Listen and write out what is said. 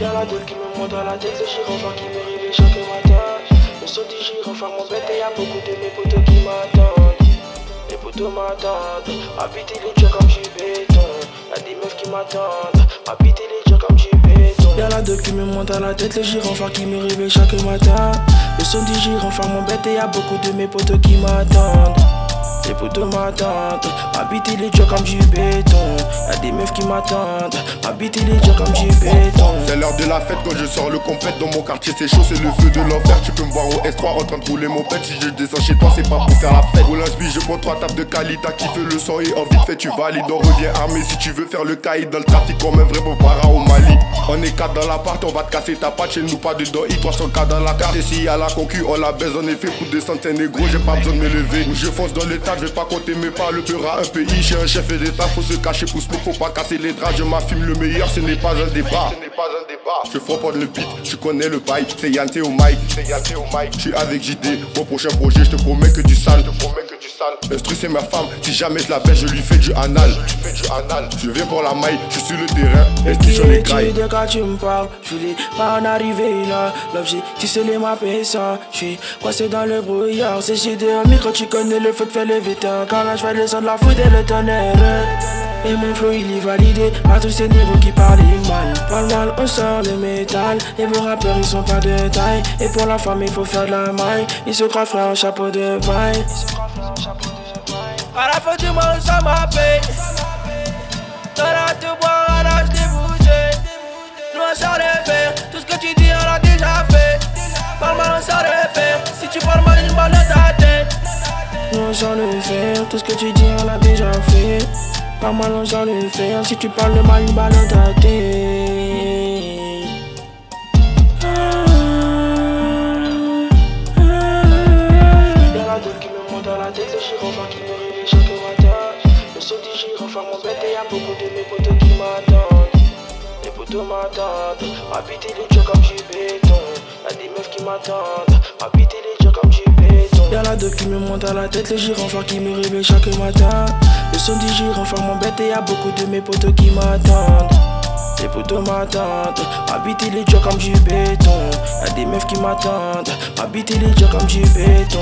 Y'a la gueule qui me monte à la tête, le gyrophare qui me réveille chaque matin. Le son du gyrophare m'embête et y'a beaucoup de mes potos qui m'attendent. Les potos m'attendent, habiter les jours comme du béton. Y'a des meufs qui m'attendent, habiter les jours comme du béton. Y'a la gueule qui me monte à la tête, le gyrophare qui me réveille chaque matin. Le son du gyrophare m'embête et y'a beaucoup de mes potos qui m'attendent. Les potos m'attendent, habiter les jours comme du béton. Y'a des meufs qui m'attendent, habiter les jours comme du béton. De fête quand je sors le compète Dans mon quartier c'est chaud, c'est le feu de l'enfer. Tu peux me voir au S3 en train de rouler mon pet. Si je descends chez toi c'est pas pour faire la fête. Roule un je prends trois tables de qualité Qui fait le sang et en vite fait tu valides. On revient armé si tu veux faire le caïd Dans le trafic on met vraiment para au Mali. On est quatre dans l'appart, on va te casser ta patte. Chez nous pas dedans, i 300k dans la carte. Et y a la concu, on la baise en effet Pour des centaines et j'ai pas besoin de me lever. Je fonce dans l'état, je vais pas compter mes pas. Le peur à un pays, j'ai un chef d'état Faut se cacher pour smoke, faut pas casser les draps. Je m'affirme le meilleur, ce n'est pas un débat je frappe le beat, tu connais le bail, c'est Yann au mic, c'est Yann au mic. Je suis avec JD, mon prochain projet, je te promets que du sale, je te promets que du sale. Instru c'est ma femme, si jamais je la baisse, je lui fais du anal. Je lui fais du anal. Je viens pour la maille, je suis sur le terrain, que les tu grailles de quand tu me parles? Je voulais pas en arriver là. L'objectif c'est les mapper ça. Je suis coincé dans le brouillard. C'est j'ai un micro tu connais le feu de faire lever temps Quand là je fais le son de la foudre et le tonnerre et mon flow il est validé. Par tous ces niveaux qui parlent mal. Parle mal on sort le métal. Et vos rappeurs ils sont pas de taille. Et pour la femme il faut faire de la maille. Ils se croient frère en chapeau de paille. À la fin du mois on s'en m'appelle T'auras tout boire à l'âge bouger Nous on sort de faire Tout ce que tu dis on l'a déjà fait. Parle mal on sort de faire Si tu parles mal une balle dans ta tête. Nous on sort de faire Tout ce que tu dis on l'a déjà fait Parle mal on sort de faire Si tu parles mal une balle dans ta tête Y'a la gueule qui me monte à la tête, le gyrophare qui me réveille chaque matin. Le son du gyrophare m'embête et y'a beaucoup de mes potos qui m'attendent. Les potos m'attendent, habiter les jours comme du béton. Y'a des meufs qui m'attendent, habiter les Y'a la gueule qui me monte à la tête, le gyrophare qui me réveille chaque matin. Le son du gyrophare m'embête et y'a beaucoup de mes potos qui m'attendent. Les potos m'attendent, habiter les jours comme du béton. Y'a des meufs qui m'attendent, habiter les jours comme du béton.